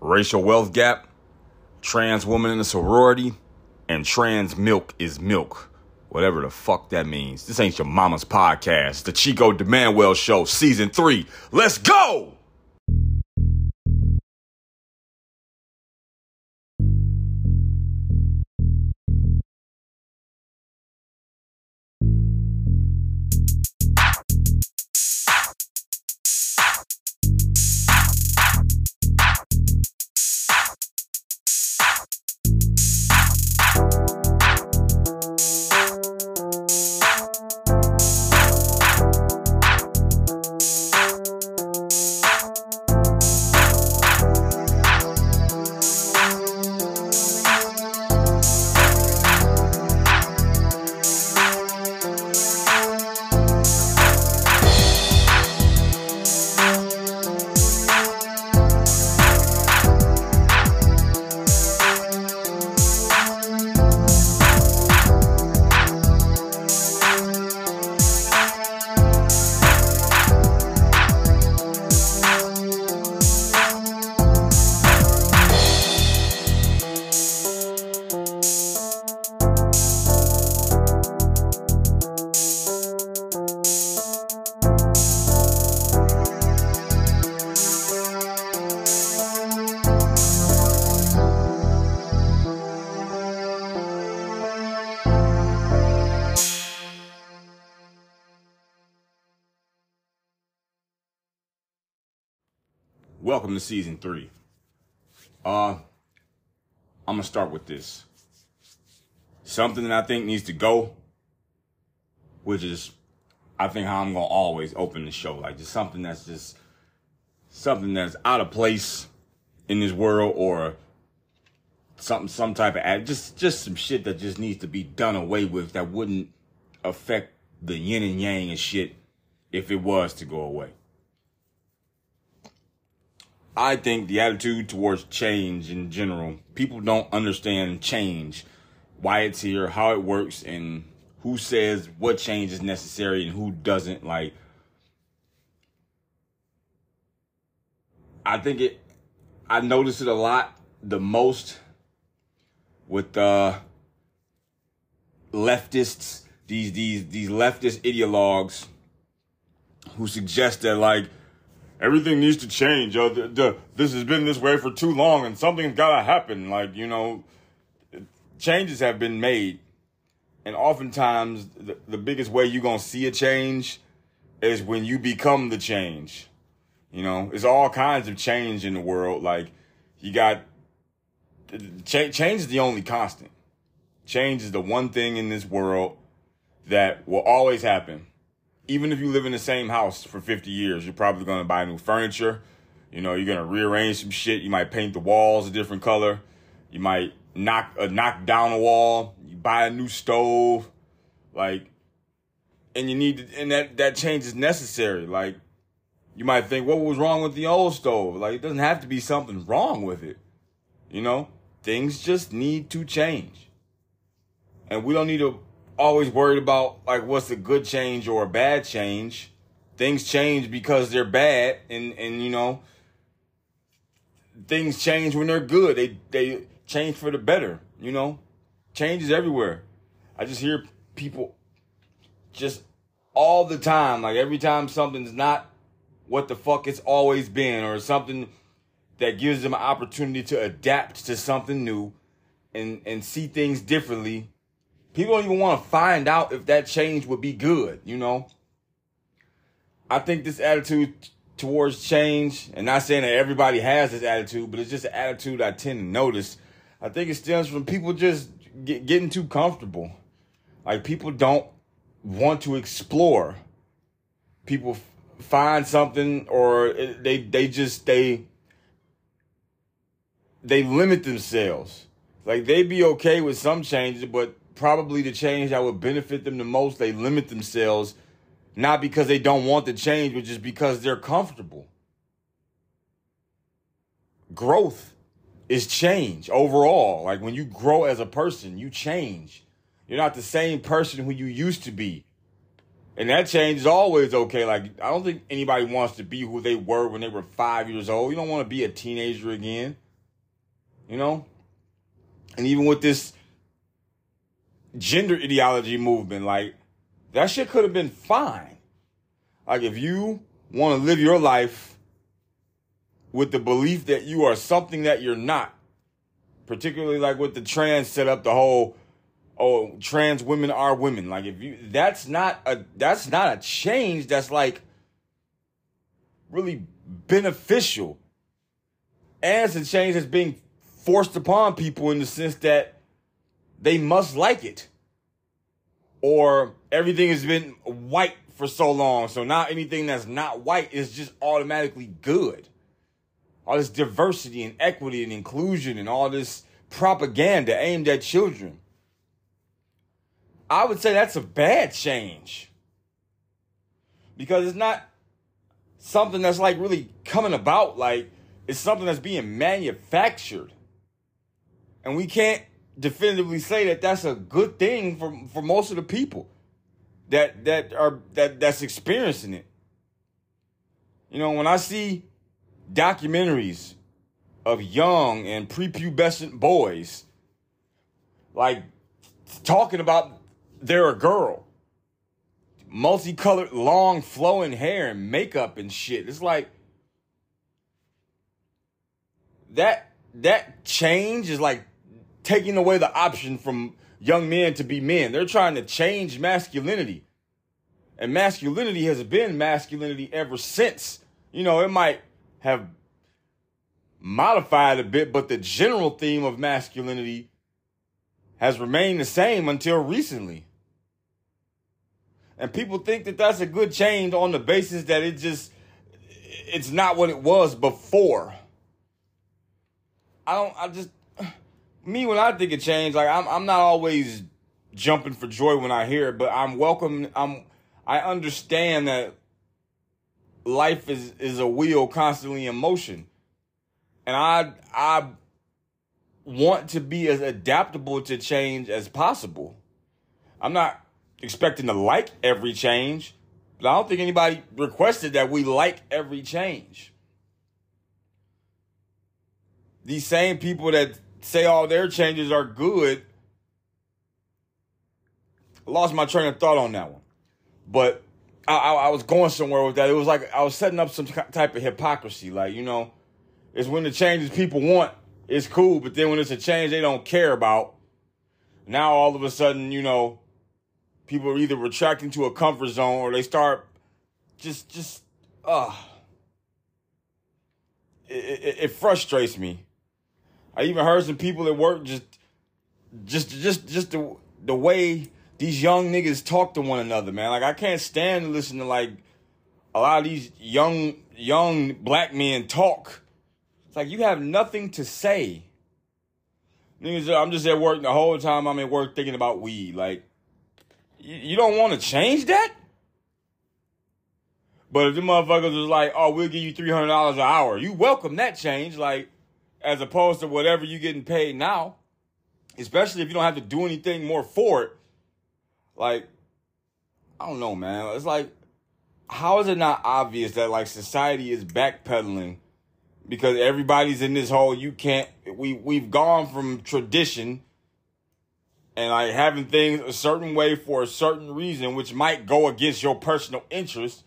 racial wealth gap, trans woman in a sorority, and trans milk is milk. Whatever the fuck that means. This ain't your mama's podcast. The Chico de Manuel Show, Season 3. Let's go! Welcome to season three. Uh, I'm gonna start with this. Something that I think needs to go, which is, I think how I'm gonna always open the show. Like just something that's just something that's out of place in this world, or something, some type of ad, just just some shit that just needs to be done away with that wouldn't affect the yin and yang and shit if it was to go away. I think the attitude towards change in general, people don't understand change, why it's here, how it works, and who says what change is necessary and who doesn't. Like, I think it, I notice it a lot, the most with uh, leftists, these these these leftist ideologues who suggest that like everything needs to change. The, the, this has been this way for too long and something's got to happen. Like, you know, changes have been made. And oftentimes, the, the biggest way you're to see a change is when you become the change. You know, it's all kinds of change in the world. Like, you got change, change is the only constant. Change is the one thing in this world that will always happen even if you live in the same house for 50 years, you're probably going to buy new furniture. You know, you're going to rearrange some shit. You might paint the walls a different color. You might knock uh, knock down a wall. You buy a new stove. Like, and you need to, and that, that change is necessary. Like, you might think, what was wrong with the old stove? Like, it doesn't have to be something wrong with it. You know, things just need to change. And we don't need to always worried about like what's a good change or a bad change. Things change because they're bad, and and you know things change when they're good. They they change for the better. You know, change is everywhere. I just hear people just all the time, like every time something's not what the fuck it's always been, or something that gives them an opportunity to adapt to something new and and see things differently People don't even want to find out if that change would be good, you know? I think this attitude towards change, and not saying that everybody has this attitude, but it's just an attitude I tend to notice. I think it stems from people just get, getting too comfortable. Like people don't want to explore. People find something or they they just they they limit themselves. Like they be okay with some changes, but probably the change that would benefit them the most, they limit themselves, not because they don't want the change, but just because they're comfortable. Growth is change overall. Like when you grow as a person, you change. You're not the same person who you used to be. And that change is always okay. Like, I don't think anybody wants to be who they were when they were five years old. You don't want to be a teenager again. You know? And even with this gender ideology movement, like that shit could have been fine. Like if you want to live your life with the belief that you are something that you're not, particularly like with the trans set up the whole oh trans women are women like if you that's not a that's not a change that's like really beneficial as a change that's being forced upon people in the sense that they must like it or everything has been white for so long so now anything that's not white is just automatically good all this diversity and equity and inclusion and all this propaganda aimed at children. I would say that's a bad change. Because it's not something that's like really coming about, like it's something that's being manufactured. And we can't definitively say that that's a good thing for, for most of the people that that are that that's experiencing it. You know, when I see documentaries of young and prepubescent boys like talking about they're a girl multicolored long flowing hair and makeup and shit it's like that that change is like taking away the option from young men to be men they're trying to change masculinity and masculinity has been masculinity ever since you know it might have modified a bit, but the general theme of masculinity has remained the same until recently. And people think that that's a good change on the basis that it just it's not what it was before. I don't I just me when I think of change, like I'm I'm not always jumping for joy when I hear it, but I'm welcome I'm I understand that life is is a wheel constantly in motion. And I I want to be as adaptable to change as possible. I'm not expecting to like every change, but I don't think anybody requested that we like every change. These same people that say all their changes are good I lost my train of thought on that one. But I, I, I, was going somewhere with that. It was like I was setting up some type of hypocrisy. Like, you know, it's when the changes people want, it's cool. But then when it's a change they don't care about, now all of a sudden, you know, people are either retracting to a comfort zone or they start just, just, uh, it, it, it frustrates me. I even heard some people at work just, just, just, just the, the way these young niggas talk to one another, man. Like I can't stand to listen to like a lot of these young young black men talk. It's like you have nothing to say. Niggas, I'm just at work the whole time I'm at work thinking about weed. Like, you, you don't want to change that? But if the motherfuckers is like, oh, we'll give you three hundred dollars an hour, you welcome that change, like, as opposed to whatever you're getting paid now. Especially if you don't have to do anything more for it. Like, I don't know, man. It's like, how is it not obvious that like society is backpedaling because everybody's in this whole you can't we we've gone from tradition and like having things a certain way for a certain reason which might go against your personal interest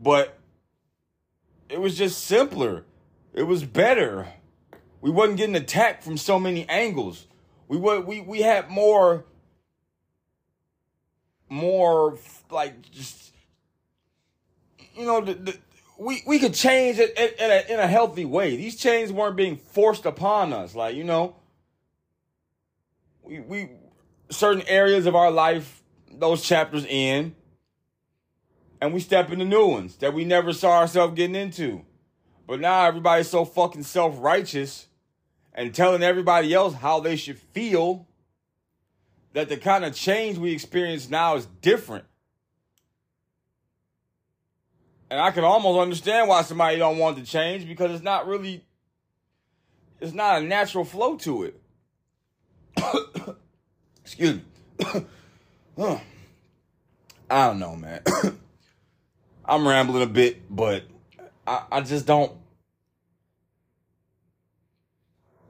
but it was just simpler it was better we wasn't getting attacked from so many angles we were we we had more more like just you know the, the, we we could change it in a, in a healthy way. These changes weren't being forced upon us. Like you know, we we certain areas of our life those chapters in, and we step into new ones that we never saw ourselves getting into. But now everybody's so fucking self righteous and telling everybody else how they should feel that the kind of change we experience now is different. And I can almost understand why somebody don't want to change because it's not really it's not a natural flow to it. Excuse me. I don't know, man. I'm rambling a bit, but I, I just don't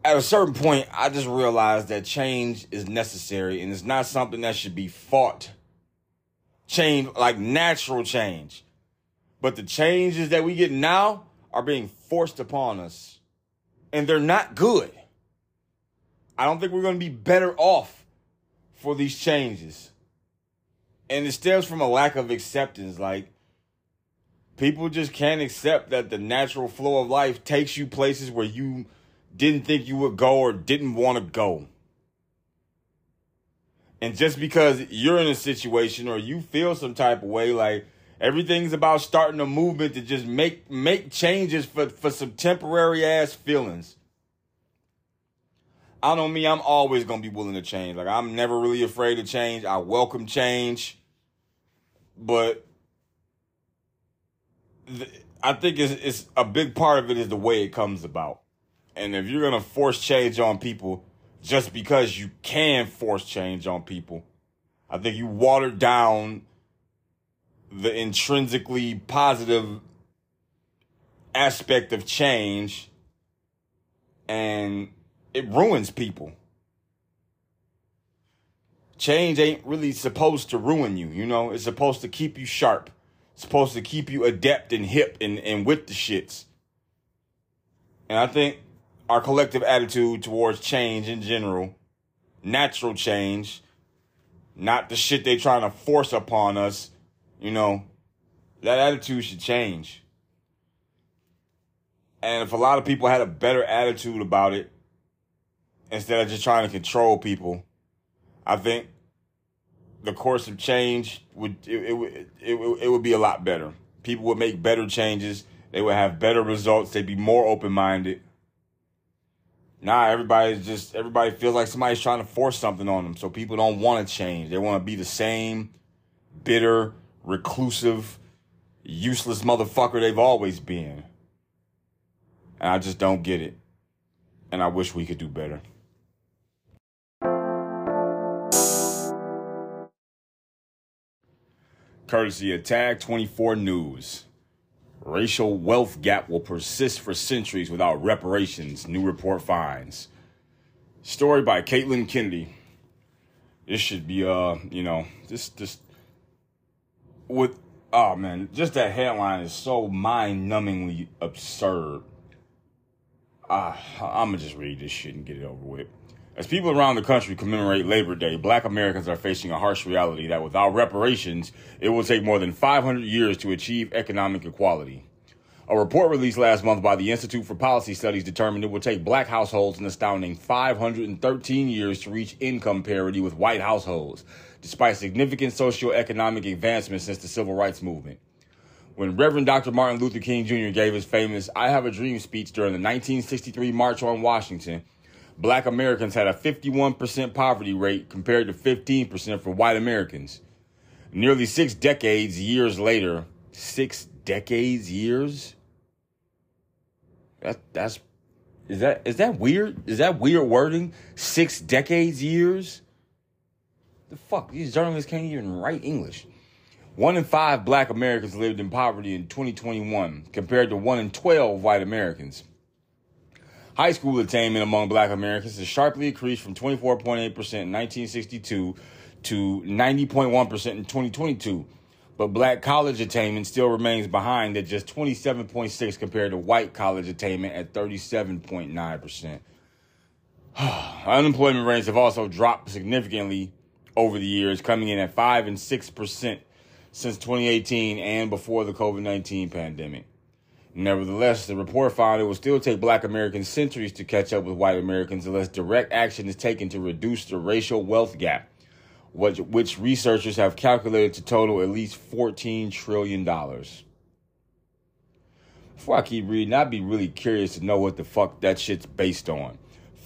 at a certain point, I just realized that change is necessary and it's not something that should be fought. Change, like natural change. But the changes that we get now are being forced upon us. And they're not good. I don't think we're going to be better off for these changes. And it stems from a lack of acceptance. Like, people just can't accept that the natural flow of life takes you places where you didn't think you would go or didn't want to go. And just because you're in a situation or you feel some type of way, like everything's about starting a movement to just make make changes for, for some temporary ass feelings. I know me, I'm always gonna be willing to change. Like I'm never really afraid to change. I welcome change. But I think it's, it's a big part of it is the way it comes about. And if you're gonna force change on people just because you can force change on people, I think you water down the intrinsically positive aspect of change and it ruins people. Change ain't really supposed to ruin you, you know? It's supposed to keep you sharp. Supposed to keep you adept and hip and, and with the shits. And I think our collective attitude towards change in general, natural change, not the shit they're trying to force upon us, you know, that attitude should change. And if a lot of people had a better attitude about it, instead of just trying to control people, I think the course of change would it, it, it, it, would be a lot better. People would make better changes. They would have better results. They'd be more open minded. Nah, everybody's just everybody feels like somebody's trying to force something on them. So people don't want to change. They want to be the same bitter, reclusive, useless motherfucker they've always been. And I just don't get it. And I wish we could do better. Courtesy of Tag 24 News. Racial wealth gap will persist for centuries without reparations, new report finds. Story by Caitlin Kennedy. This should be, uh, you know, this, this, with, oh man, just that headline is so mind numbingly absurd. Ah, I'm gonna just read this shit and get it over with. As people around the country commemorate Labor Day, black Americans are facing a harsh reality that without reparations, it will take more than 500 years to achieve economic equality. A report released last month by the Institute for Policy Studies determined it will take black households an astounding 513 years to reach income parity with white households, despite significant socioeconomic advancements since the Civil Rights Movement. When Reverend Dr. Martin Luther King Jr. gave his famous I Have a Dream speech during the 1963 March on Washington, black Americans had a 51% poverty rate compared to 15% for white Americans. Nearly six decades years later, six decades years? That that's is that is that weird? Is that weird wording? Six decades years? The fuck? These journalists can't even write English. One in five black Americans lived in poverty in 2021, compared to one in 12 white Americans. High school attainment among black Americans has sharply increased from 24.8% in 1962 to 90.1% in 2022. But black college attainment still remains behind at just 27.6 compared to white college attainment at 37.9%. Unemployment rates have also dropped significantly over the years, coming in at 5 and 6% since 2018 and before the COVID 19 pandemic. Nevertheless, the report found it will still take black Americans centuries to catch up with white Americans unless direct action is taken to reduce the racial wealth gap, which, which researchers have calculated to total at least $14 trillion. Before I keep reading, I'd be really curious to know what the fuck that shit's based on.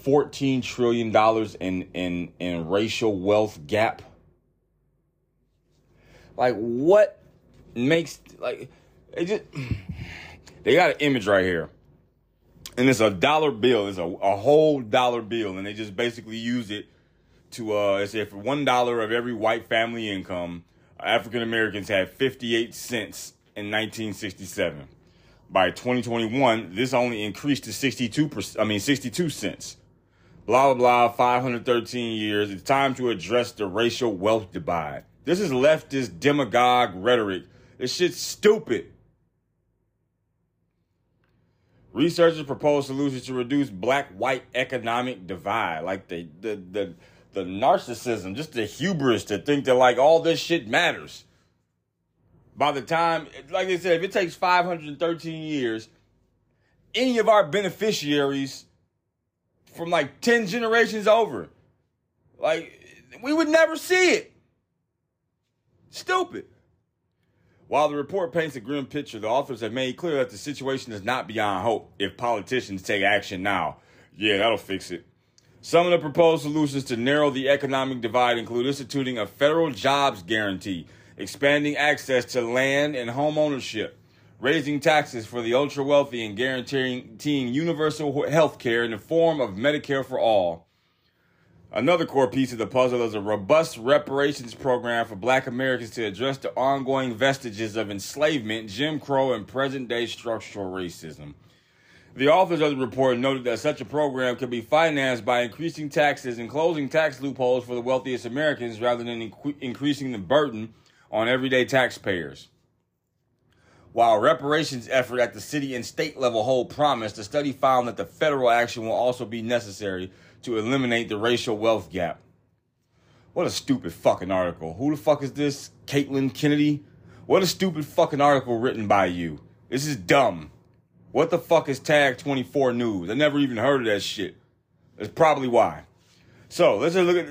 $14 trillion in, in, in racial wealth gap? Like, what makes, like, it just. They got an image right here. And it's a dollar bill. It's a, a whole dollar bill. And they just basically use it to, uh, for one dollar of every white family income, African Americans had 58 cents in 1967. By 2021, this only increased to 62%, I mean 62 cents blah, blah, blah, 513 years. It's time to address the racial wealth divide. This is leftist demagogue rhetoric. This shit's stupid. Researchers propose solutions to reduce black-white economic divide. Like the, the, the, the narcissism, just the hubris to think that like all this shit matters. By the time, like they said, if it takes 513 years, any of our beneficiaries from like 10 generations over. Like, we would never see it. Stupid. While the report paints a grim picture, the authors have made clear that the situation is not beyond hope if politicians take action now. Yeah, that'll fix it. Some of the proposed solutions to narrow the economic divide include instituting a federal jobs guarantee, expanding access to land and home ownership, raising taxes for the ultra wealthy and guaranteeing universal health care in the form of Medicare for all. Another core piece of the puzzle is a robust reparations program for black Americans to address the ongoing vestiges of enslavement, Jim Crow, and present day structural racism. The authors of the report noted that such a program could be financed by increasing taxes and closing tax loopholes for the wealthiest Americans rather than increasing the burden on everyday taxpayers. While reparations effort at the city and state level hold promise, the study found that the federal action will also be necessary to eliminate the racial wealth gap. What a stupid fucking article. Who the fuck is this? Caitlin Kennedy? What a stupid fucking article written by you. This is dumb. What the fuck is Tag 24 News? I never even heard of that shit. That's probably why. So let's just look at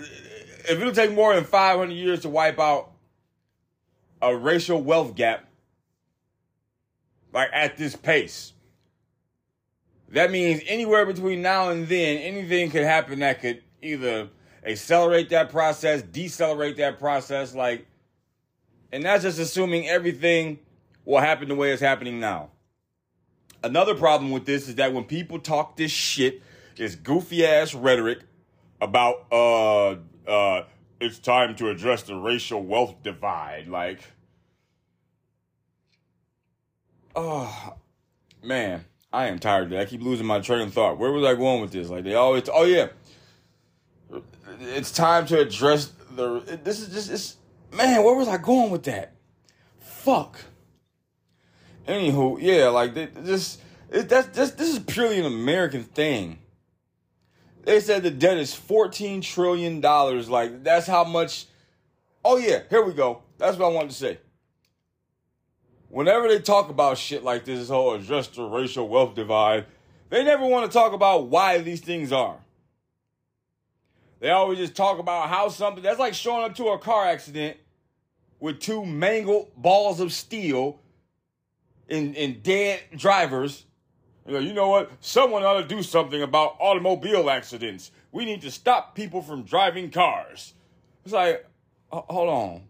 if it'll take more than 500 years to wipe out a racial wealth gap, like at this pace. That means anywhere between now and then, anything could happen that could either accelerate that process, decelerate that process, like, and that's just assuming everything will happen the way it's happening now. Another problem with this is that when people talk this shit, this goofy ass rhetoric about uh uh it's time to address the racial wealth divide, like Oh, man, I am tired. I keep losing my train of thought. Where was I going with this? Like they always, oh yeah, it's time to address the. This is just, it's man. Where was I going with that? Fuck. Anywho, yeah, like this, it, that's this. This is purely an American thing. They said the debt is fourteen trillion dollars. Like that's how much. Oh yeah, here we go. That's what I wanted to say whenever they talk about shit like this, this whole address the racial wealth divide, they never want to talk about why these things are. They always just talk about how something that's like showing up to a car accident with two mangled balls of steel and, and dead drivers. You know, you know what? Someone ought to do something about automobile accidents. We need to stop people from driving cars. It's like, hold on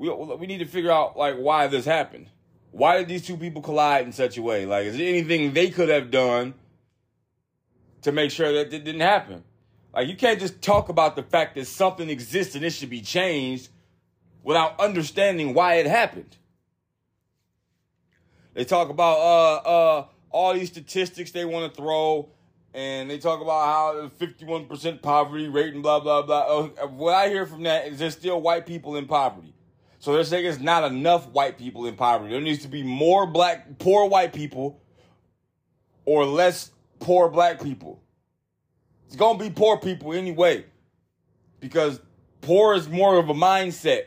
we we need to figure out like why this happened. Why did these two people collide in such a way? Like, is there anything they could have done to make sure that it didn't happen? Like, you can't just talk about the fact that something exists and it should be changed without understanding why it happened. They talk about uh uh all these statistics they want to throw, and they talk about how 51% poverty rate and blah blah blah. Uh, what I hear from that is there's still white people in poverty. So they're saying it's not enough white people in poverty. There needs to be more black, poor white people or less poor black people. It's going to be poor people anyway because poor is more of a mindset.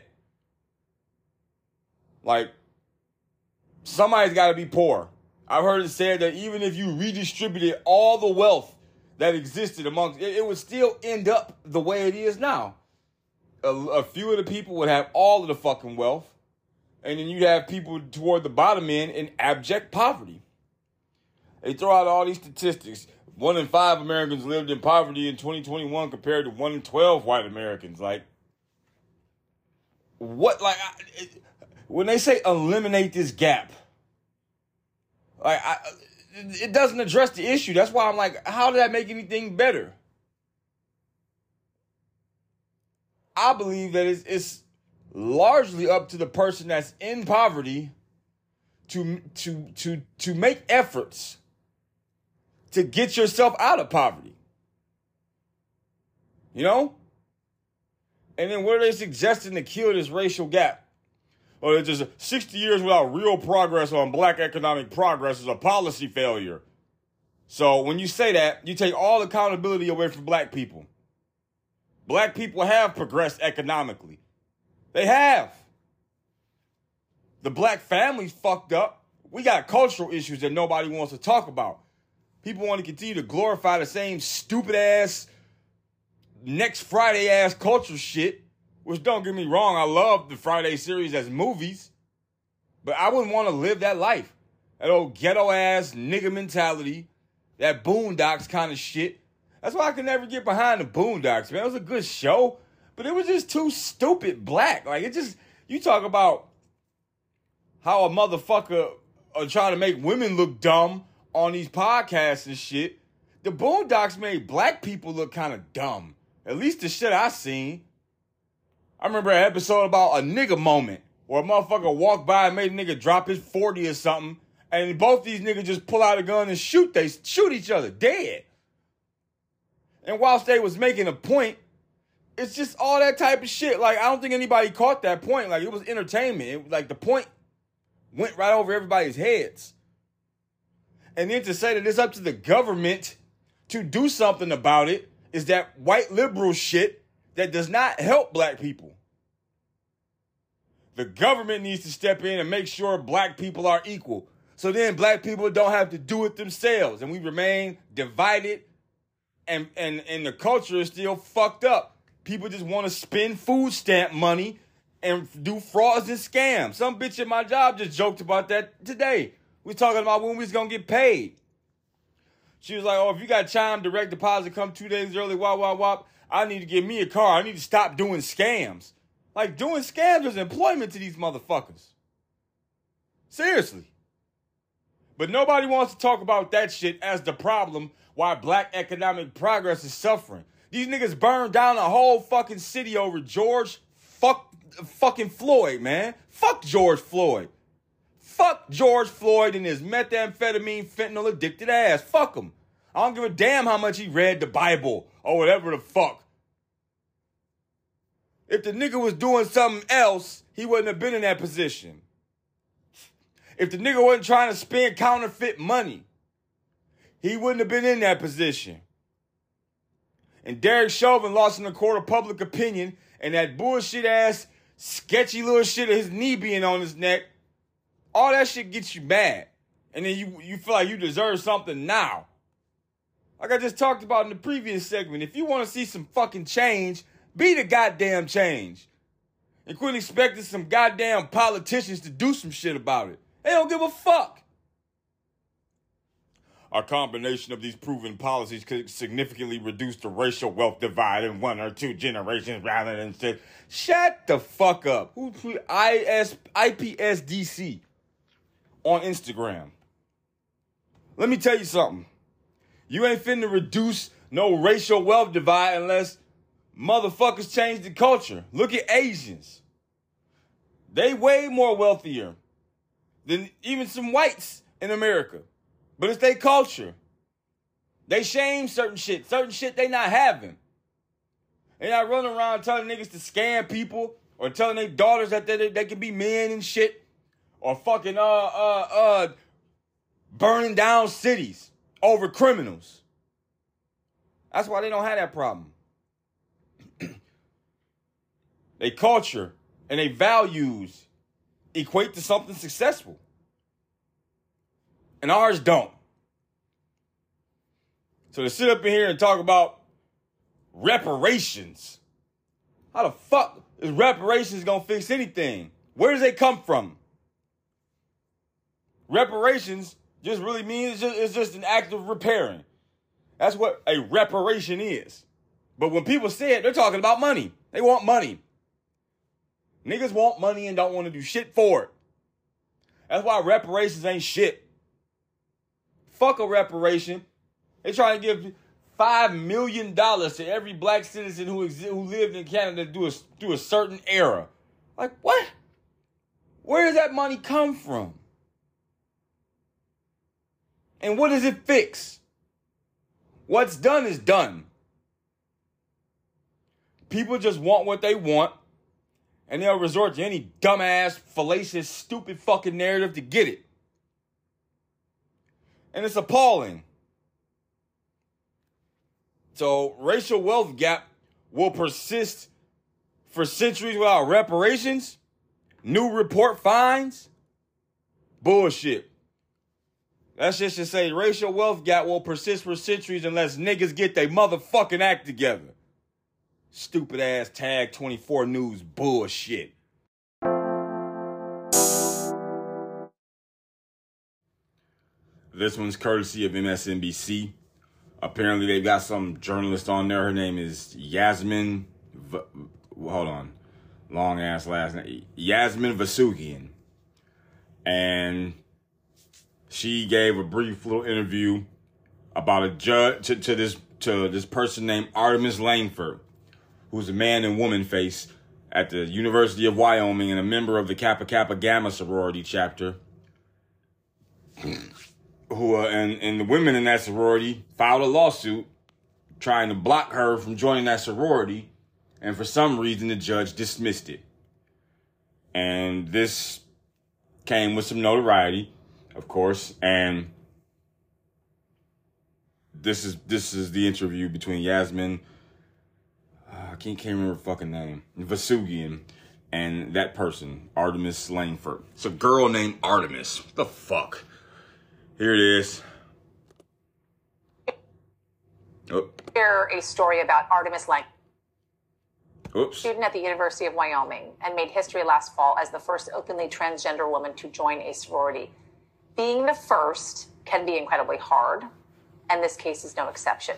Like, somebody's got to be poor. I've heard it said that even if you redistributed all the wealth that existed amongst it, it would still end up the way it is now a, a few of the people would have all of the fucking wealth, and then you'd have people toward the bottom end in abject poverty. They throw out all these statistics. One in five Americans lived in poverty in 2021 compared to one in 12 white Americans. Like, what, like, I, when they say eliminate this gap, like, I, it doesn't address the issue. That's why I'm like, how did that make anything better? I believe that it's, it's largely up to the person that's in poverty to to to to make efforts to get yourself out of poverty. You know? And then what are they suggesting to kill this racial gap? Or it's just 60 years without real progress on black economic progress is a policy failure. So when you say that, you take all accountability away from black people. Black people have progressed economically. They have. The black family's fucked up. We got cultural issues that nobody wants to talk about. People want to continue to glorify the same stupid ass, next Friday ass culture shit. Which don't get me wrong, I love the Friday series as movies. But I wouldn't want to live that life. That old ghetto ass nigga mentality. That boondocks kind of shit. That's why I could never get behind the boondocks, man. It was a good show. But it was just too stupid black. Like it just you talk about how a motherfucker are trying to make women look dumb on these podcasts and shit. The Boondocks made black people look kind of dumb. At least the shit I seen. I remember an episode about a nigga moment where a motherfucker walked by and made a nigga drop his 40 or something. And both these niggas just pull out a gun and shoot. They shoot each other dead. And whilst they was making a point, it's just all that type of shit. Like, I don't think anybody caught that point. Like, it was entertainment. It, like, the point went right over everybody's heads. And then to say that it's up to the government to do something about it is that white liberal shit that does not help black people. The government needs to step in and make sure black people are equal. So then black people don't have to do it themselves and we remain divided and and and the culture is still fucked up. People just want to spend food stamp money and do frauds and scams. Some bitch at my job just joked about that today. We talking about when we was gonna get paid. She was like, "Oh, if you got Chime direct deposit come two days early, wop wop wop. I need to get me a car. I need to stop doing scams. Like doing scams is employment to these motherfuckers. Seriously. But nobody wants to talk about that shit as the problem why black economic progress is suffering. These niggas burned down a whole fucking city over George fuck fucking Floyd, man. Fuck George Floyd. Fuck George Floyd and his methamphetamine fentanyl addicted ass. Fuck him. I don't give a damn how much he read the Bible or whatever the fuck. If the nigga was doing something else, he wouldn't have been in that position. If the nigga wasn't trying to spend counterfeit money, he wouldn't have been in that position. And Derek Chauvin lost in the court of public opinion, and that bullshit ass sketchy little shit of his knee being on his neck, all that shit gets you mad. And then you, you feel like you deserve something now. Like I just talked about in the previous segment, if you want to see some fucking change, be the goddamn change. And quit expecting some goddamn politicians to do some shit about it. They don't give a fuck. A combination of these proven policies could significantly reduce the racial wealth divide in one or two generations rather than six. Shut the fuck up. Who IS, IPSDC on Instagram? Let me tell you something. You ain't finna reduce no racial wealth divide unless motherfuckers change the culture. Look at Asians. They way more wealthier than even some whites in America. But it's their culture. They shame certain shit. Certain shit they not having. They not running around telling niggas to scam people or telling their daughters that they, they can be men and shit. Or fucking uh uh uh burning down cities over criminals. That's why they don't have that problem. they culture and they values equate to something successful and ours don't. So to sit up in here and talk about reparations, how the fuck is reparations gonna fix anything? Where does they come from? Reparations just really means it's just, it's just an act of repairing. That's what a reparation is. But when people say it, they're talking about money. They want money. Niggas want money and don't want to do shit for it. That's why reparations ain't shit. Fuck a reparation. They trying to give five million dollars to every black citizen who exi- who lived in Canada through a, through a certain era. Like what? Where does that money come from? And what does it fix? What's done is done. people just want what they want, and they'll resort to any dumbass, fallacious, stupid fucking narrative to get it. And it's appalling. So, racial wealth gap will persist for centuries without reparations? New report finds? Bullshit. That's just to say racial wealth gap will persist for centuries unless niggas get their motherfucking act together. Stupid ass tag 24 news bullshit. This one's courtesy of MSNBC. Apparently, they've got some journalist on there. Her name is Yasmin. V- hold on, long ass last name. Yasmin Vossoughian, and she gave a brief little interview about a judge to, to this to this person named Artemis Langford, who's a man and woman face at the University of Wyoming and a member of the Kappa Kappa Gamma sorority chapter who uh, and and the women in that sorority filed a lawsuit trying to block her from joining that sorority, and for some reason the judge dismissed it. And this came with some notoriety, of course, and this is this is the interview between Yasmin. I can't, can't remember her fucking name. Vossoughian and that person, Artemis Langford. It's a girl named Artemis. What the fuck? Here it is. Oh. Here a story about Artemis Lang. Oops. Student at the University of Wyoming and made history last fall as the first openly transgender woman to join a sorority. Being the first can be incredibly hard, and this case is no exception.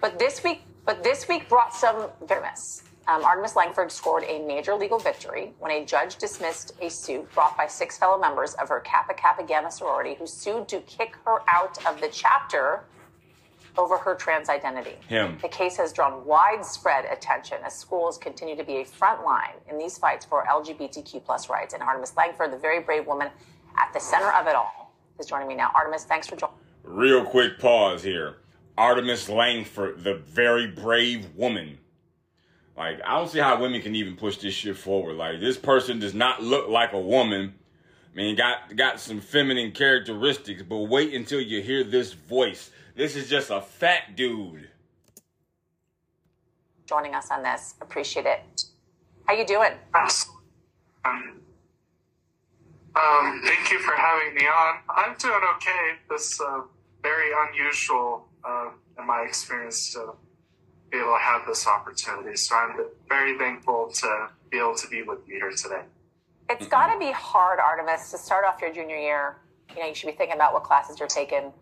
But this week, but this week brought some grimace um, Artemis Langford scored a major legal victory when a judge dismissed a suit brought by six fellow members of her Kappa Kappa Gamma sorority who sued to kick her out of the chapter over her trans identity. Him. The case has drawn widespread attention as schools continue to be a front line in these fights for LGBTQ plus rights. And Artemis Langford, the very brave woman at the center of it all, is joining me now. Artemis, thanks for joining. Real quick pause here. Artemis Langford, the very brave woman like, I don't see how women can even push this shit forward. Like, this person does not look like a woman. I mean, got got some feminine characteristics, but wait until you hear this voice. This is just a fat dude. Joining us on this, appreciate it. How you doing? Um, um, thank you for having me on. I'm doing okay. This uh, very unusual uh, in my experience to be able to have this opportunity. So I'm very thankful to be able to be with you here today. It's got to be hard, Artemis, to start off your junior year. You know, you should be thinking about what classes you're taking,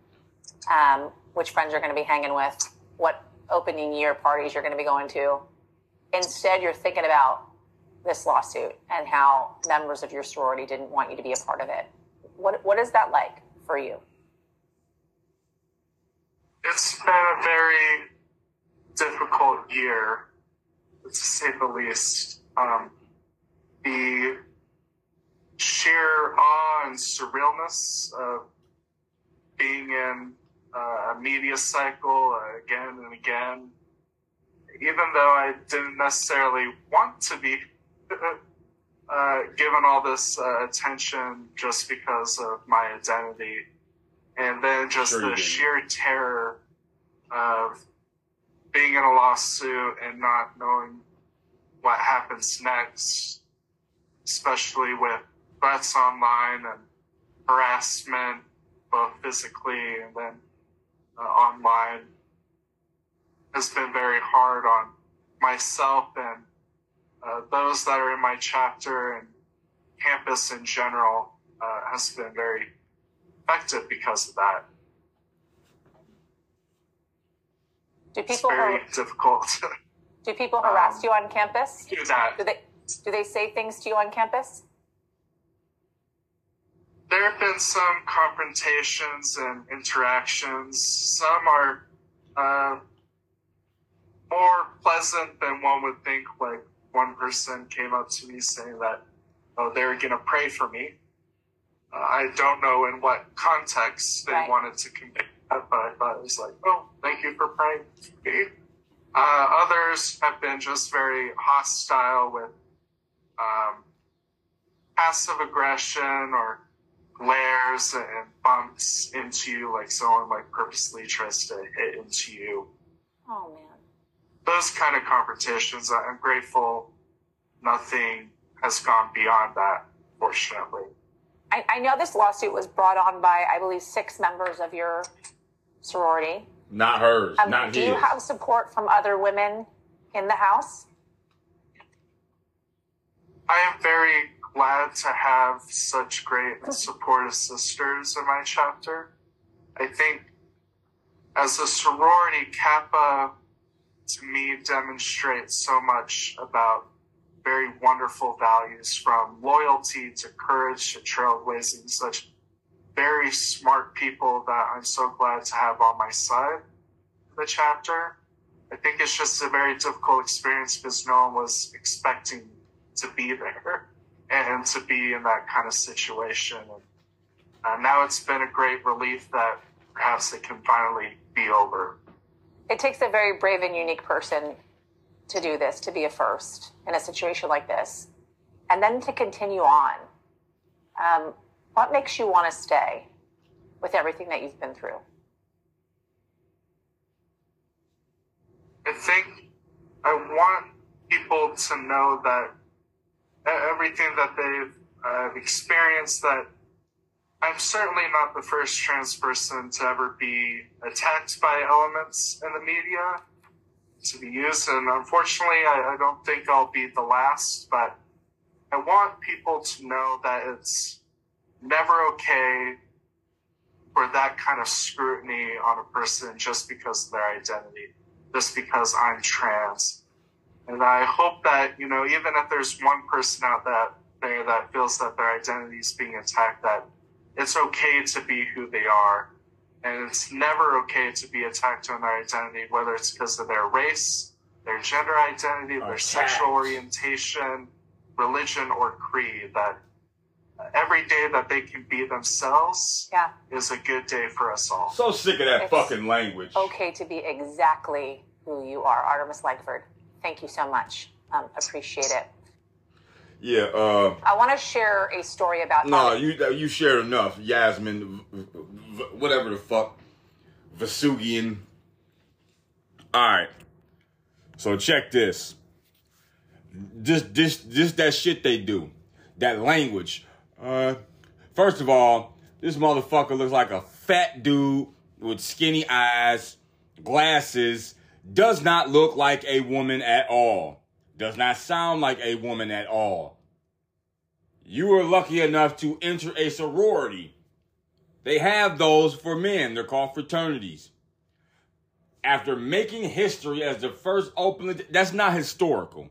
um, which friends you're going to be hanging with, what opening year parties you're going to be going to. Instead, you're thinking about this lawsuit and how members of your sorority didn't want you to be a part of it. What what is that like for you? It's been a very difficult year, to say the least. Um, the sheer awe and surrealness of being in uh, a media cycle again and again, even though I didn't necessarily want to be uh, given all this uh, attention just because of my identity. And then just sure the sheer terror of being in a lawsuit and not knowing what happens next, especially with threats online and harassment, both physically and then uh, online, has been very hard on myself and uh, those that are in my chapter and campus in general uh, has been very effective because of that. Do people it's very har- difficult? do people harass um, you on campus? Do that. Do they do they say things to you on campus? There have been some confrontations and interactions. Some are uh, more pleasant than one would think. Like one person came up to me saying that oh, they were going to pray for me. I don't know in what context they right. wanted to convey that, but I thought it was like, oh, thank you for praying. Uh, others have been just very hostile with um, passive aggression or glares and bumps into you, like someone like purposely tries to hit into you. Oh man. Those kind of confrontations, I'm grateful nothing has gone beyond that, fortunately. I, I know this lawsuit was brought on by, I believe, six members of your sorority. Not hers, Um, not do his. you have support from other women in the house? I am very glad to have such great and supportive sisters in my chapter. I think as a sorority, Kappa to me demonstrates so much about very wonderful values from loyalty to courage to trailblazing, such very smart people that I'm so glad to have on my side the chapter. I think it's just a very difficult experience because no one was expecting to be there and to be in that kind of situation. And uh, now it's been a great relief that perhaps it can finally be over. It takes a very brave and unique person to do this, to be a first in a situation like this, and then to continue on. Um, what makes you want to stay with everything that you've been through? I think I want people to know that everything that they've uh, experienced that I'm certainly not the first trans person to ever be attacked by elements in the media to be used. And unfortunately, I, I don't think I'll be the last, but I want people to know that it's never okay for that kind of scrutiny on a person just because of their identity, just because I'm trans. And I hope that, you know, even if there's one person out that there that feels that their identity is being attacked, that it's okay to be who they are. And it's never okay to be attacked on their identity, whether it's because of their race, their gender identity, their Attacked. sexual orientation, religion, or creed. That every day that they can be themselves Yeah, is a good day for us all. So sick of that It's fucking language. okay to be exactly who you are. Artemis Langford, thank you so much. Um, appreciate it. Yeah, uh, I want to share a story about no, how you you shared enough, Yasmin, v- v- whatever the fuck, Vossoughian. All right, so check this. This this this that shit they do, that language. Uh, first of all, this motherfucker looks like a fat dude with skinny eyes, glasses. Does not look like a woman at all. Does not sound like a woman at all. You were lucky enough to enter a sorority. They have those for men. They're called fraternities. After making history as the first openly, that's not historical.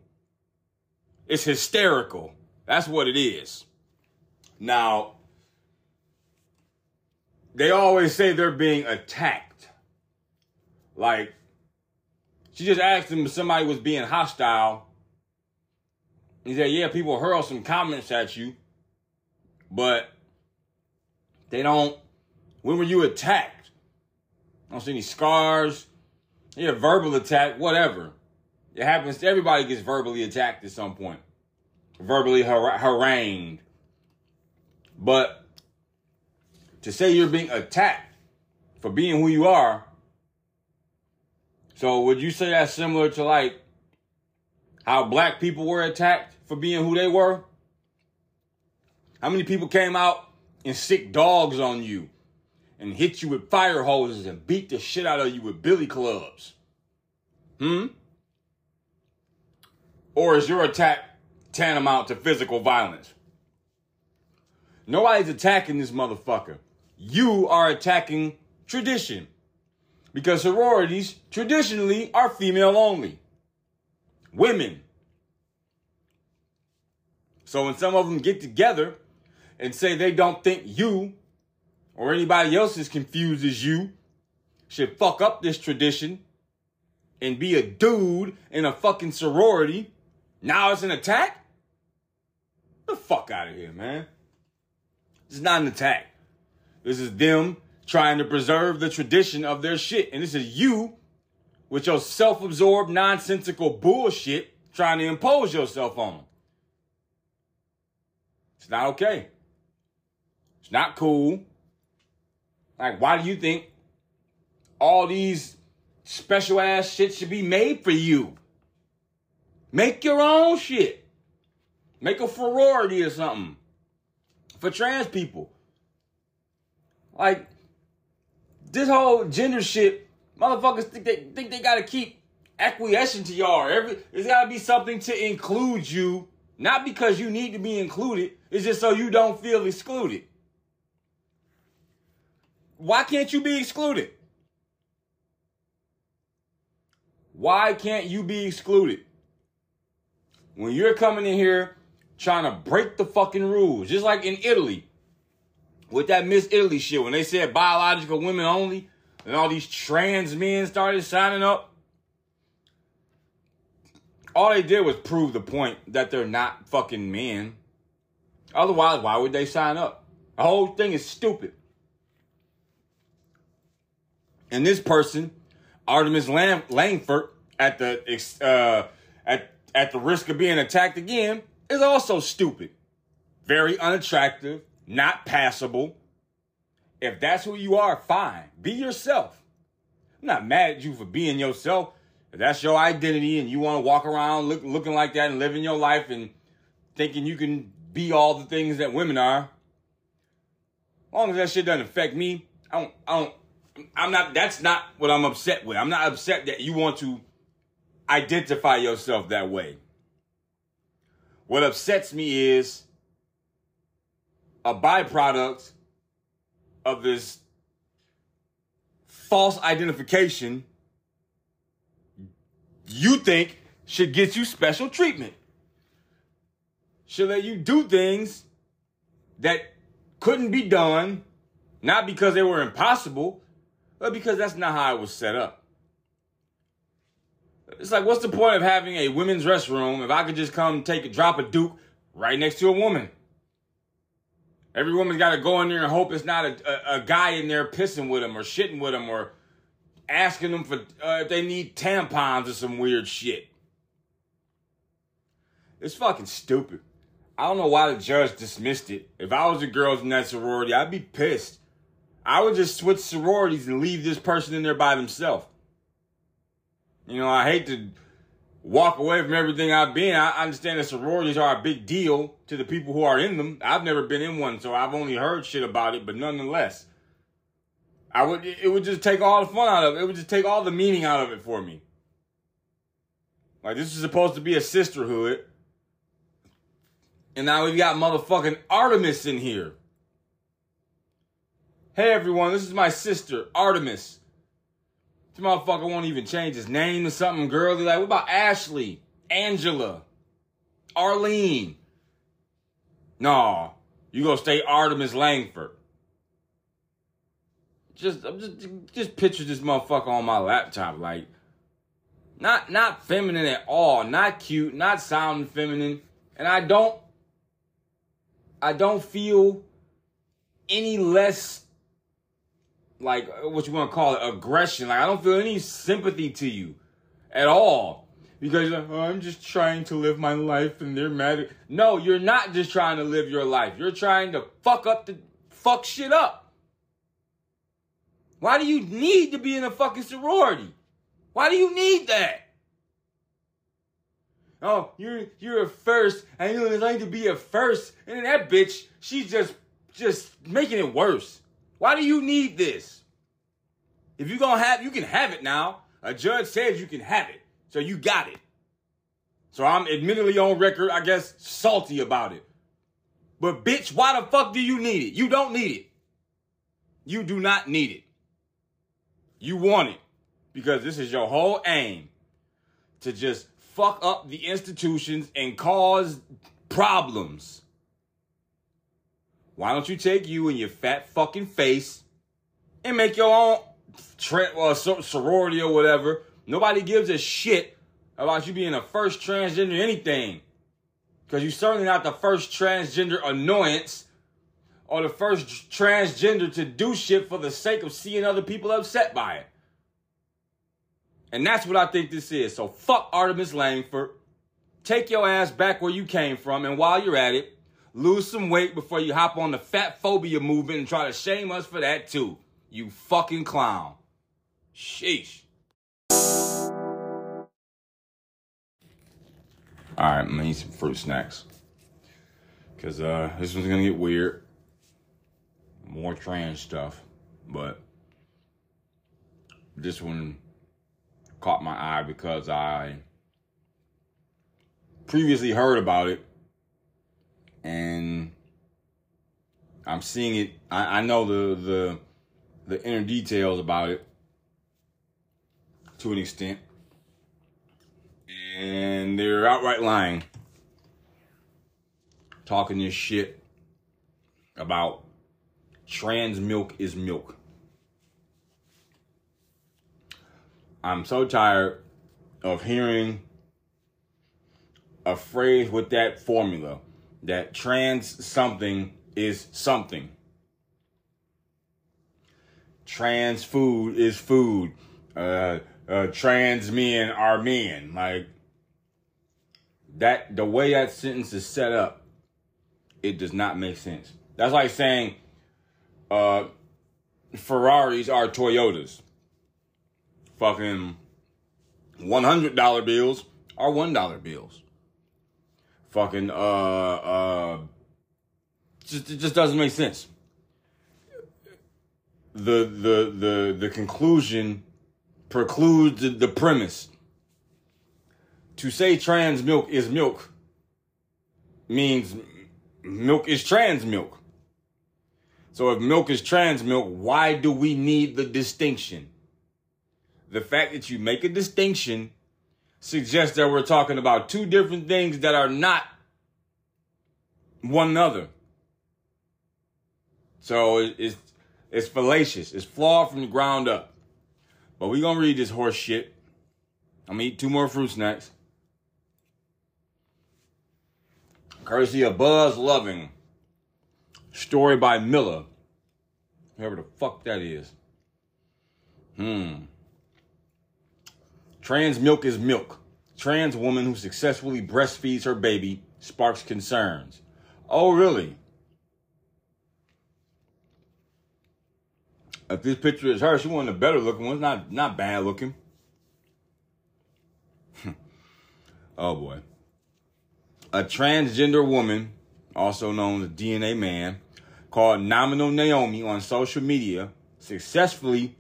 It's hysterical. That's what it is. Now, they always say they're being attacked. Like, she just asked him if somebody was being hostile. He said, yeah, people hurl some comments at you, but they don't. When were you attacked? I don't see any scars. Yeah, verbal attack, whatever. It happens. Everybody gets verbally attacked at some point, verbally har- harangued. But to say you're being attacked for being who you are, so would you say that's similar to like how black people were attacked for being who they were? How many people came out and sick dogs on you and hit you with fire hoses and beat the shit out of you with billy clubs? Hmm? Or is your attack tantamount to physical violence? Nobody's attacking this motherfucker. You are attacking tradition. Because sororities traditionally are female only. Women. So when some of them get together and say they don't think you or anybody else as confused as you should fuck up this tradition and be a dude in a fucking sorority, now it's an attack? the fuck out of here, man. This is not an attack. This is them trying to preserve the tradition of their shit. And this is you with your self-absorbed, nonsensical bullshit trying to impose yourself on them. It's not okay. It's not cool. Like, why do you think all these special ass shit should be made for you? Make your own shit. Make a sorority or something for trans people. Like, this whole gender shit, motherfuckers think they think they gotta keep acquiescing to y'all. Every there's gotta be something to include you, not because you need to be included. It's just so you don't feel excluded. Why can't you be excluded? Why can't you be excluded? When you're coming in here trying to break the fucking rules, just like in Italy with that Miss Italy shit, when they said biological women only, and all these trans men started signing up, all they did was prove the point that they're not fucking men. Otherwise, why would they sign up? The whole thing is stupid. And this person, Artemis Lam- Langford, at the uh, at at the risk of being attacked again, is also stupid. Very unattractive, not passable. If that's who you are, fine. Be yourself. I'm not mad at you for being yourself. If that's your identity and you want to walk around look, looking like that and living your life and thinking you can be all the things that women are, as long as that shit doesn't affect me, I don't, I don't, I'm not, that's not what I'm upset with. I'm not upset that you want to identify yourself that way. What upsets me is a byproduct of this false identification you think should get you special treatment. Should let you do things that couldn't be done, not because they were impossible, but because that's not how it was set up. It's like, what's the point of having a women's restroom if I could just come take a drop of Duke right next to a woman? Every woman's got to go in there and hope it's not a, a, a, guy in there pissing with them or shitting with them or asking them for uh, if they need tampons or some weird shit. It's fucking stupid. I don't know why the judge dismissed it. If I was a girls in that sorority, I'd be pissed. I would just switch sororities and leave this person in there by themselves. You know, I hate to walk away from everything I've been. I understand that sororities are a big deal to the people who are in them. I've never been in one, so I've only heard shit about it, but nonetheless, I would it would just take all the fun out of it. It would just take all the meaning out of it for me. Like this is supposed to be a sisterhood. And now we've got motherfucking Artemis in here. Hey everyone, this is my sister, Artemis. This motherfucker won't even change his name to something girly. Like, what about Ashley, Angela, Arlene? No, you gonna stay Artemis Langford. Just, just, just picture this motherfucker on my laptop, like, not, not feminine at all, not cute, not sounding feminine, and I don't, I don't feel any less like what you want to call it aggression. Like I don't feel any sympathy to you at all because like, oh, I'm just trying to live my life and they're mad. At-. No, you're not just trying to live your life. You're trying to fuck up the fuck shit up. Why do you need to be in a fucking sorority? Why do you need that? Oh, you're you're a first, and you like to be a first, and then that bitch, she's just just making it worse. Why do you need this? If you're gonna have, you can have it now. A judge says you can have it, so you got it. So I'm admittedly on record, I guess, salty about it. But bitch, why the fuck do you need it? You don't need it. You do not need it. You want it because this is your whole aim to just fuck up the institutions and cause problems. Why don't you take you and your fat fucking face and make your own tra- uh, sorority or whatever? Nobody gives a shit about you being the first transgender anything. Because you're certainly not the first transgender annoyance or the first transgender to do shit for the sake of seeing other people upset by it. And that's what I think this is. So fuck Artemis Langford. Take your ass back where you came from. And while you're at it, lose some weight before you hop on the fat phobia movement and try to shame us for that too. You fucking clown. Sheesh. All right, I'm gonna eat some fruit snacks. Cause uh, this one's gonna get weird. More trans stuff, but this one caught my eye because I previously heard about it and I'm seeing it I, I know the the the inner details about it to an extent. And they're outright lying. Talking this shit about trans milk is milk. I'm so tired of hearing a phrase with that formula that trans something is something. Trans food is food. Uh, uh, trans men are men. Like that, the way that sentence is set up, it does not make sense. That's like saying uh, Ferraris are Toyotas. Fucking $100 bills are $1 bills. Fucking, uh, uh, just, it just doesn't make sense. The, the, the, the conclusion precludes the, premise. To say trans milk is milk means milk is trans milk. So if milk is trans milk, why do we need the distinction? The fact that you make a distinction suggests that we're talking about two different things that are not one another. So it's it's fallacious. It's flawed from the ground up. But we gonna read this horse shit. I'm gonna eat two more fruit snacks. Courtesy of Buzz Loving. Story by Miller. Whoever the fuck that is. Hmm. Trans milk is milk. Trans woman who successfully breastfeeds her baby sparks concerns. Oh, really? If this picture is her, she one of the better looking ones. Not not bad looking. oh boy. A transgender woman, also known as DNA man, called Nominal Naomi on social media, successfully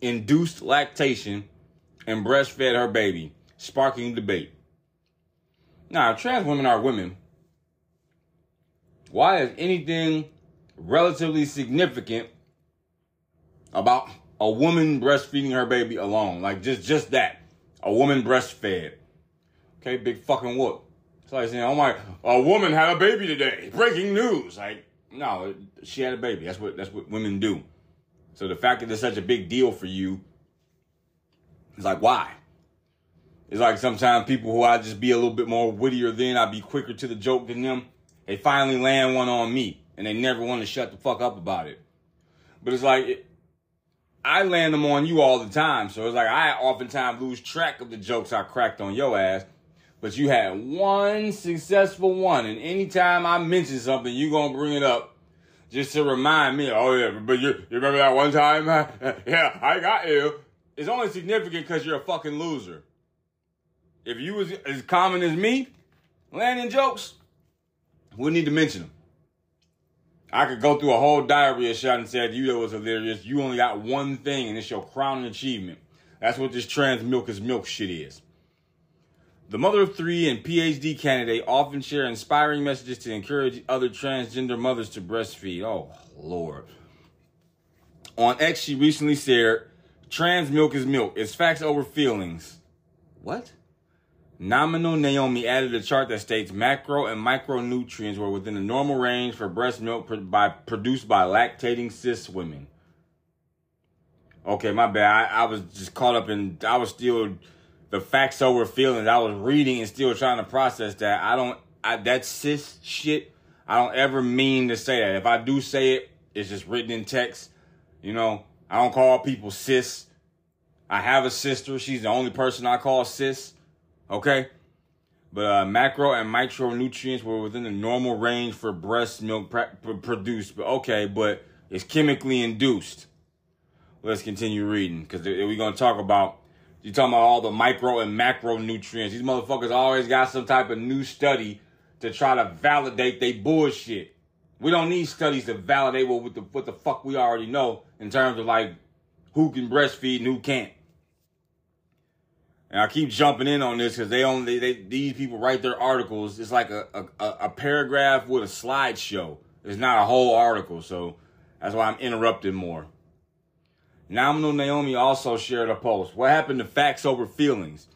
induced lactation and breastfed her baby, sparking debate. Now, trans women are women. Why is anything relatively significant about a woman breastfeeding her baby alone? Like just just that. A woman breastfed. Okay, big fucking whoop. It's like saying, oh my, a woman had a baby today. Breaking news. Like, no, she had a baby. That's what that's what women do. So the fact that it's such a big deal for you it's like, why? It's like sometimes people who I just be a little bit more wittier than, I'd be quicker to the joke than them. They finally land one on me and they never want to shut the fuck up about it. But it's like, it, I land them on you all the time. So it's like, I oftentimes lose track of the jokes I cracked on your ass. But you had one successful one. And anytime I mention something, you to bring it up just to remind me, oh yeah, but you, you remember that one time? yeah, I got you is only significant because you're a fucking loser. If you was as common as me, landing jokes, wouldn't need to mention them. I could go through a whole diary of shot and say you that was hilarious. You only got one thing, and it's your crowning achievement. That's what this trans milk is milk shit is. The mother of three and PhD candidate often share inspiring messages to encourage other transgender mothers to breastfeed. Oh, Lord. On X, she recently shared Trans milk is milk. It's facts over feelings. What? Nominal Naomi added a chart that states macro and micronutrients were within the normal range for breast milk by, produced by lactating cis women. Okay, my bad. I, I was just caught up in, I was still, the facts over feelings. I was reading and still trying to process that. I don't, I, that cis shit, I don't ever mean to say that. If I do say it, it's just written in text. You know, I don't call people sis. I have a sister. She's the only person I call sis. Okay? But uh, macro and micronutrients were within the normal range for breast milk pr- produced. But okay, but it's chemically induced. Let's continue reading because we're going to talk about. You're talking about all the micro and macronutrients. These motherfuckers always got some type of new study to try to validate they bullshit. We don't need studies to validate what the what the fuck we already know in terms of like who can breastfeed and who can't. And I keep jumping in on this because they only they, these people write their articles. It's like a, a a paragraph with a slideshow. It's not a whole article, so that's why I'm interrupting more. Nominal Naomi also shared a post. What happened to facts over feelings?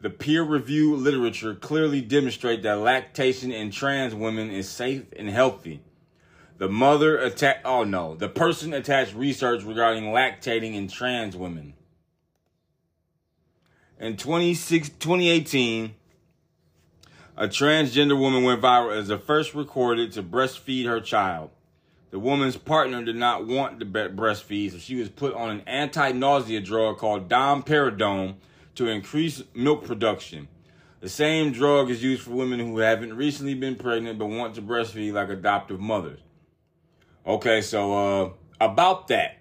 The peer reviewed literature clearly demonstrate that lactation in trans women is safe and healthy. The mother attack oh no, the person attached research regarding lactating in trans women. In 2018, a transgender woman went viral as the first recorded to breastfeed her child. The woman's partner did not want to breastfeed, so she was put on an anti-nausea drug called domperidone to increase milk production. The same drug is used for women who haven't recently been pregnant but want to breastfeed like adoptive mothers. Okay, so uh, about that,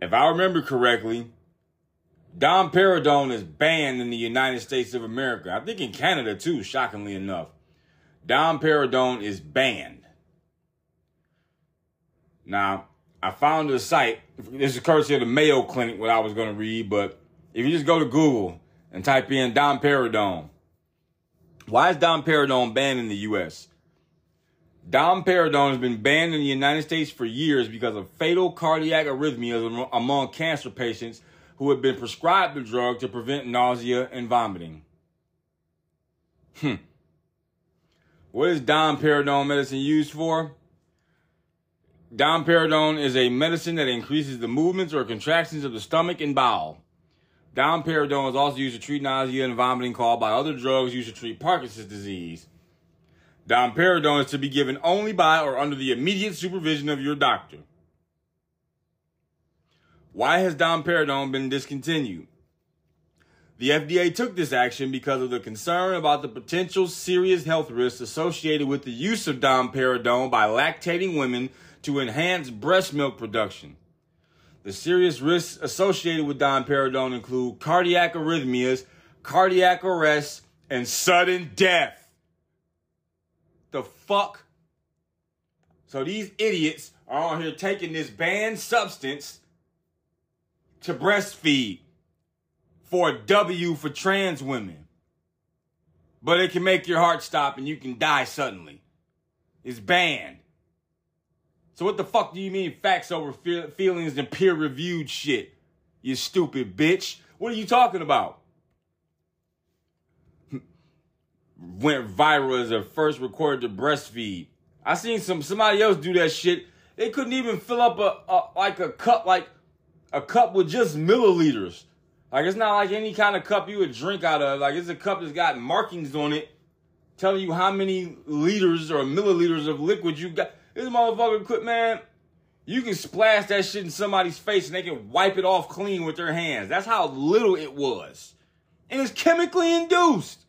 if I remember correctly, domperidone is banned in the United States of America. I think in Canada too, shockingly enough. Domperidone is banned. Now, I found a site. This is courtesy of the Mayo Clinic, what I was going to read, but if you just go to Google and type in domperidone, why is domperidone banned in the U.S.? Domperidone has been banned in the United States for years because of fatal cardiac arrhythmias among cancer patients who have been prescribed the drug to prevent nausea and vomiting. Hmm. What is domperidone medicine used for? Domperidone is a medicine that increases the movements or contractions of the stomach and bowel. Domperidone is also used to treat nausea and vomiting caused by other drugs used to treat Parkinson's disease. Domperidone is to be given only by or under the immediate supervision of your doctor. Why has domperidone been discontinued? The FDA took this action because of the concern about the potential serious health risks associated with the use of domperidone by lactating women to enhance breast milk production. The serious risks associated with domperidone include cardiac arrhythmias, cardiac arrest, and sudden death. The fuck? So these idiots are on here taking this banned substance to breastfeed for a W for trans women. But it can make your heart stop and you can die suddenly. It's banned. So what the fuck do you mean facts over feelings and peer reviewed shit? You stupid bitch. What are you talking about? Went viral as a first recorded to breastfeed. I seen some somebody else do that shit. They couldn't even fill up a, a like a cup like a cup with just milliliters. Like it's not like any kind of cup you would drink out of. Like it's a cup that's got markings on it telling you how many liters or milliliters of liquid you got. This motherfucker could, man, you can splash that shit in somebody's face and they can wipe it off clean with their hands. That's how little it was. And it's chemically induced.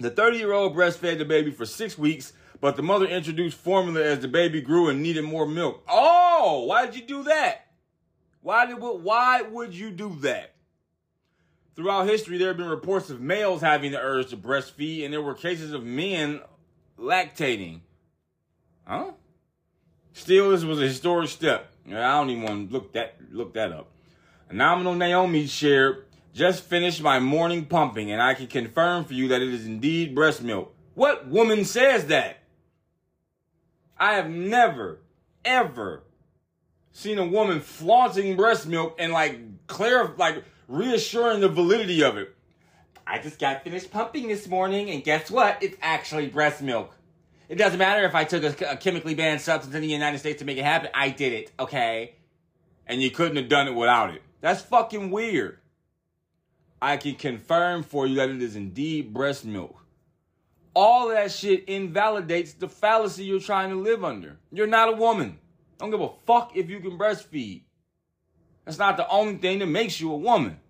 The 30 year old breastfed the baby for six weeks, but the mother introduced formula as the baby grew and needed more milk. Oh, why did you do that? Why did why would you do that? Throughout history, there have been reports of males having the urge to breastfeed, and there were cases of men lactating. Huh? Still, this was a historic step. I don't even want to look that look that up. A nominal Naomi shared, just finished my morning pumping, and I can confirm for you that it is indeed breast milk. What woman says that? I have never, ever seen a woman flaunting breast milk and like clear, like reassuring the validity of it. I just got finished pumping this morning, and guess what? It's actually breast milk. It doesn't matter if I took a, a, chemically banned substance in the United States to make it happen. I did it, okay? And you couldn't have done it without it. That's fucking weird. I can confirm for you that it is indeed breast milk. All that shit invalidates the fallacy you're trying to live under. You're not a woman. I don't give a fuck if you can breastfeed. That's not the only thing that makes you a woman.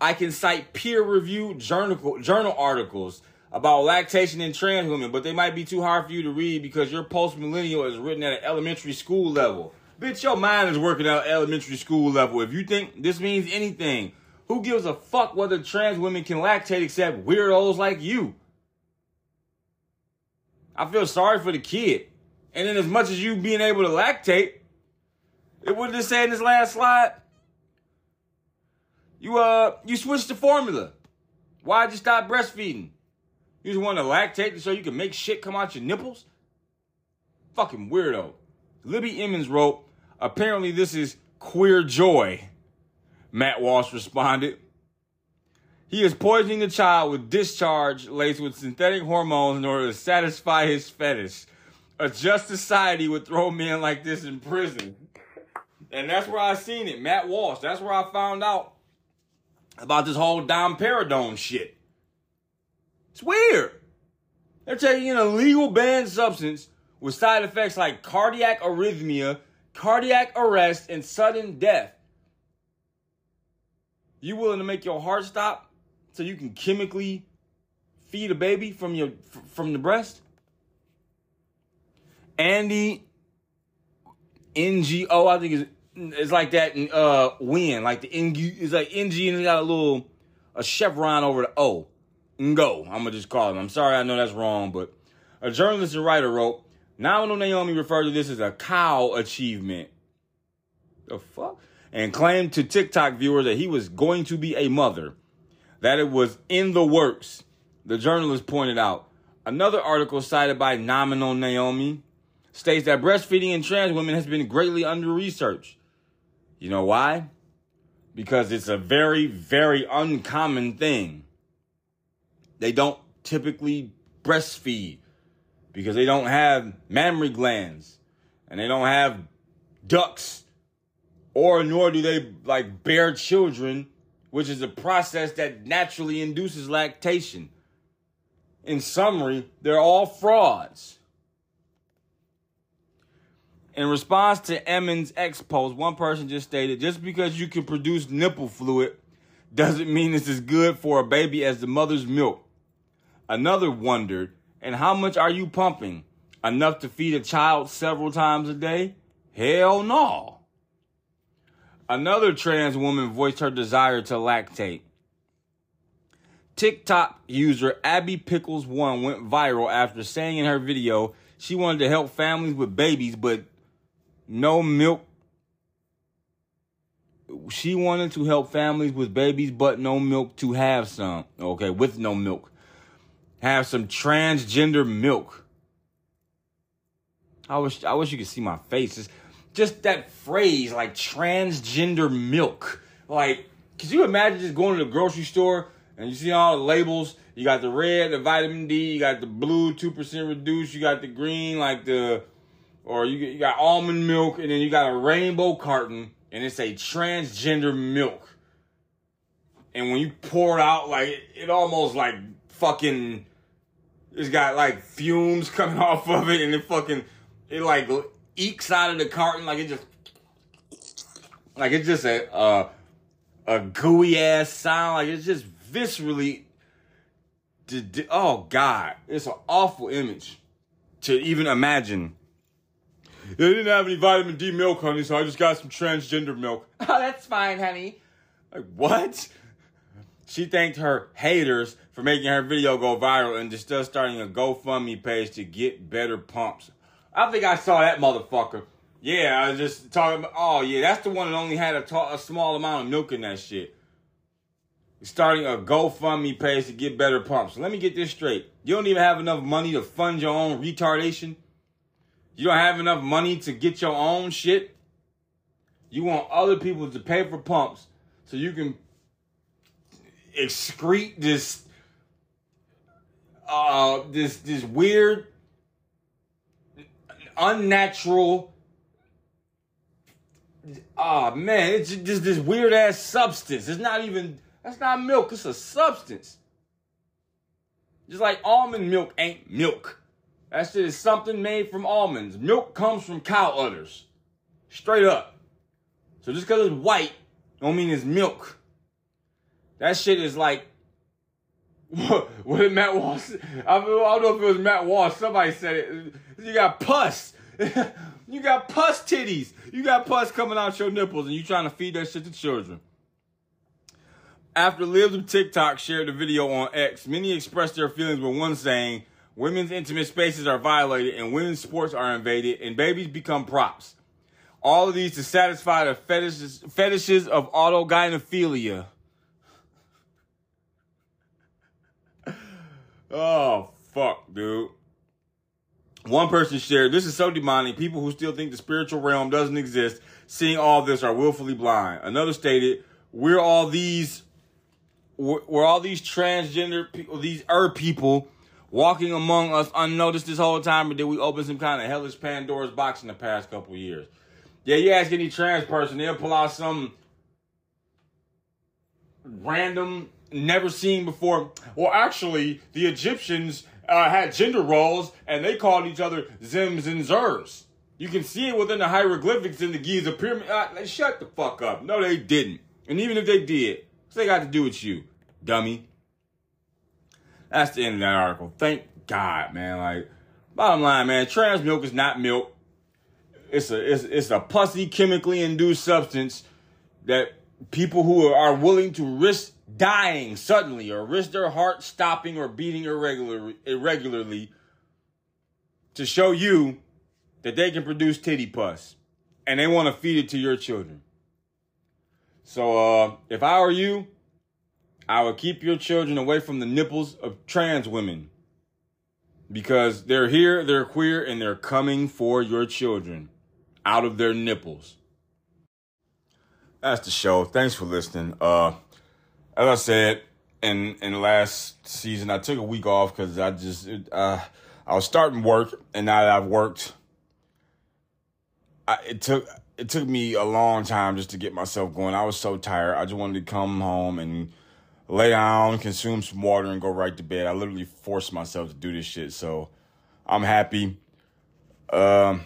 I can cite peer-reviewed journal journal articles about lactation in trans women, but they might be too hard for you to read because your post-millennial is written at an elementary school level. Bitch, your mind is working at elementary school level. If you think this means anything, who gives a fuck whether trans women can lactate except weirdos like you? I feel sorry for the kid. And then as much as you being able to lactate, it would just say in this last slide, you uh you switched the formula. Why'd you stop breastfeeding? You just want to lactate so you can make shit come out your nipples? Fucking weirdo. Libby Emmons wrote, apparently this is queer joy. Matt Walsh responded. He is poisoning the child with discharge laced with synthetic hormones in order to satisfy his fetish. A just society would throw men like this in prison. And that's where I seen it. Matt Walsh. That's where I found out about this whole Dom domperidone shit. It's weird. They're taking an illegal banned substance with side effects like cardiac arrhythmia, cardiac arrest, and sudden death. You willing to make your heart stop so you can chemically feed a baby from your from the breast? Andy NGO, I think is it's like that in uh win, like the NG is like NG and it got a little a chevron over the O. Ngo, I'm gonna just call it. I'm sorry, I know that's wrong, but a journalist and writer wrote, Nominal Naomi referred to this as a cow achievement. The fuck? And claimed to TikTok viewers that he was going to be a mother, that it was in the works. The journalist pointed out. Another article cited by Nominal Naomi states that breastfeeding in trans women has been greatly under researched. You know why? Because it's a very, very uncommon thing. They don't typically breastfeed because they don't have mammary glands and they don't have ducts or nor do they like bear children which is a process that naturally induces lactation in summary they're all frauds in response to Emmons' X post, one person just stated, just because you can produce nipple fluid doesn't mean it's as good for a baby as the mother's milk. Another wondered, and how much are you pumping? Enough to feed a child several times a day? Hell no. Another trans woman voiced her desire to lactate. TikTok user Abby Pickles One went viral after saying in her video she wanted to help families with babies, but no milk. She wanted to help families with babies, but no milk to have some. Okay, with no milk. Have some transgender milk. I wish I wish you could see my face. It's just that phrase, like transgender milk. Like, could you imagine just going to the grocery store and you see all the labels? You got the red, the vitamin D, you got the blue, two percent reduced, you got the green, like the or you, you got almond milk, and then you got a rainbow carton, and it's a transgender milk. And when you pour it out, like it, it almost like fucking, it's got like fumes coming off of it, and it fucking, it like ekes out of the carton, like it just, like it's just a uh, a gooey ass sound, like it's just viscerally. Oh God, it's an awful image to even imagine they didn't have any vitamin D milk, honey, so I just got some transgender milk. Oh, that's fine, honey. Like, what? She thanked her haters for making her video go viral and just starting a GoFundMe page to get better pumps. I think I saw that motherfucker. Yeah, I was just talking about, oh yeah, that's the one that only had a, a small amount of milk in that shit. Starting a GoFundMe page to get better pumps. Let me get this straight. You don't even have enough money to fund your own retardation? You don't have enough money to get your own shit. You want other people to pay for pumps so you can excrete this uh this this weird unnatural oh man it's just this weird ass substance it's not even that's not milk it's a substance just like almond milk ain't milk that shit is something made from almonds. Milk comes from cow udders. Straight up. So just because it's white, don't mean it's milk. That shit is like what, did Matt Walsh? I don't know if it was Matt Walsh. Somebody said it. You got pus. you got pus titties. You got pus coming out your nipples, and you trying to feed that shit to children. After Libs of TikTok shared the video on X, many expressed their feelings with one saying, women's intimate spaces are violated and women's sports are invaded and babies become props. All of these to satisfy the fetishes, fetishes of autogynephilia. Oh, fuck, dude. One person shared, this is so demonic. People who still think the spiritual realm doesn't exist, seeing all this are willfully blind. Another stated, we're all these were all these transgender people, these er people, walking among us unnoticed this whole time, or did we open some kind of hellish Pandora's box in the past couple years? Yeah, you ask any trans person, they'll pull out some random, never seen before. Well, actually, the Egyptians uh, had gender roles, and they called each other Zims and Zers. You can see it within the hieroglyphics in the Giza pyramid. Uh, shut the fuck up. No, they didn't. And even if they did, What's they got to do with you, dummy? That's the end of that article. Thank God, man. Like, bottom line, man, trans milk is not milk. It's a it's, it's a pussy chemically induced substance that people who are willing to risk dying suddenly or risk their heart stopping or beating irregular, irregularly to show you that they can produce titty pus and they want to feed it to your children. So uh, if I were you, I would keep your children away from the nipples of trans women. Because they're here, they're queer, and they're coming for your children out of their nipples. That's the show. Thanks for listening. Uh, as I said in in last season, I took a week off because I just uh, I was starting work, and now that I've worked, I, it took it took me a long time just to get myself going. I was so tired. I just wanted to come home and lay down, consume some water, and go right to bed. I literally forced myself to do this shit. So I'm happy. Um,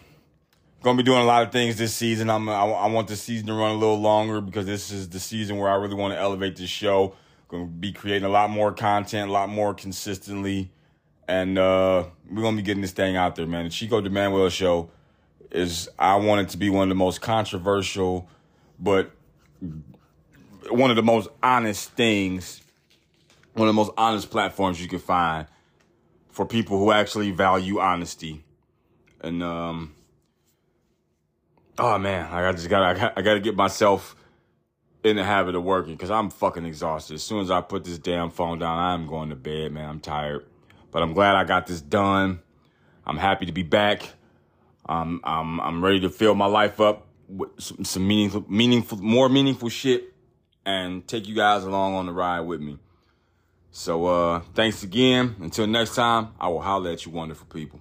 gonna be doing a lot of things this season. I'm I, I want the season to run a little longer because this is the season where I really want to elevate this show. Gonna be creating a lot more content, a lot more consistently, and uh, we're gonna be getting this thing out there, man. The Chico de Manuel show is I want it to be one of the most controversial, but one of the most honest things, one of the most honest platforms you can find for people who actually value honesty. And um, oh man, I just got I got to get myself in the habit of working because I'm fucking exhausted. As soon as I put this damn phone down, I'm going to bed, man. I'm tired, but I'm glad I got this done. I'm happy to be back. Um, I'm I'm ready to fill my life up with some, some meaningful, meaningful, more meaningful shit, and take you guys along on the ride with me. So uh, thanks again. Until next time, I will holler at you, wonderful people.